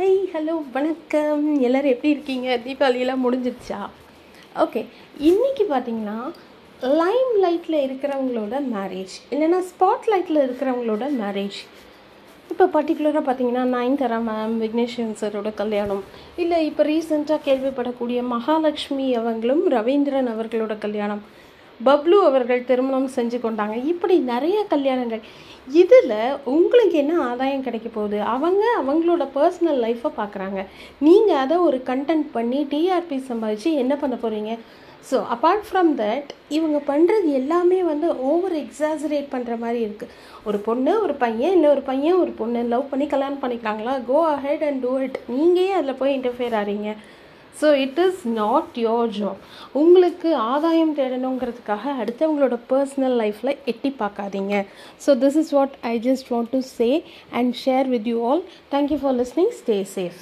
Hi hello வணக்கம். எல்லோரும் எப்படி இருக்கீங்க? தீபாவளியெல்லாம் முடிஞ்சிருச்சா? ஓகே இன்றைக்கி பார்த்தீங்கன்னா லைம் லைட்டில் இருக்கிறவங்களோட மேரேஜ் இல்லைன்னா ஸ்பாட் லைட்டில் இருக்கிறவங்களோட மேரேஜ் இப்போ பர்டிகுலராக பார்த்தீங்கன்னா நயன்தாரா மேம் விக்னேஸ்வரன் சரோட கல்யாணம். இல்லை இப்போ ரீசெண்டாக கேள்விப்படக்கூடிய மகாலட்சுமி அவங்களும் ரவீந்திரன் அவர்களோட கல்யாணம். பப்ளு அவர்கள் திருமணம் செஞ்சு கொண்டாங்க. இப்படி நிறைய கல்யாணங்கள். இதில் உங்களுக்கு என்ன ஆதாயம் கிடைக்க போகுது? அவங்க அவங்களோட பர்சனல் லைஃப்பை பார்க்குறாங்க நீங்கள் அதை ஒரு கண்டென்ட் பண்ணி டிஆர்பி சம்பாதிச்சு என்ன பண்ண போகிறீங்க ஸோ அப்பார்ட் ஃப்ரம் தட் இவங்க பண்ணுறது எல்லாமே வந்து ஓவர் எக்ஸாசரேட் பண்ணுற மாதிரி இருக்குது ஒரு பொண்ணு ஒரு பையன் இல்லை ஒரு பையன் ஒரு பொண்ணு லவ் பண்ணி கல்யாணம் பண்ணிக்கிறாங்களா? Go ahead and do it நீங்கள் அதில் போய் interfere ஆகிறீங்க so it is not your job உங்களுக்கு ஆதாயம் தேடணுங்கிறதுக்காக அடுத்தவங்களோட பர்சனல் லைஃப்பில் எட்டி பார்க்காதீங்க. So this is what I just want to say and share with you all thank you for listening stay safe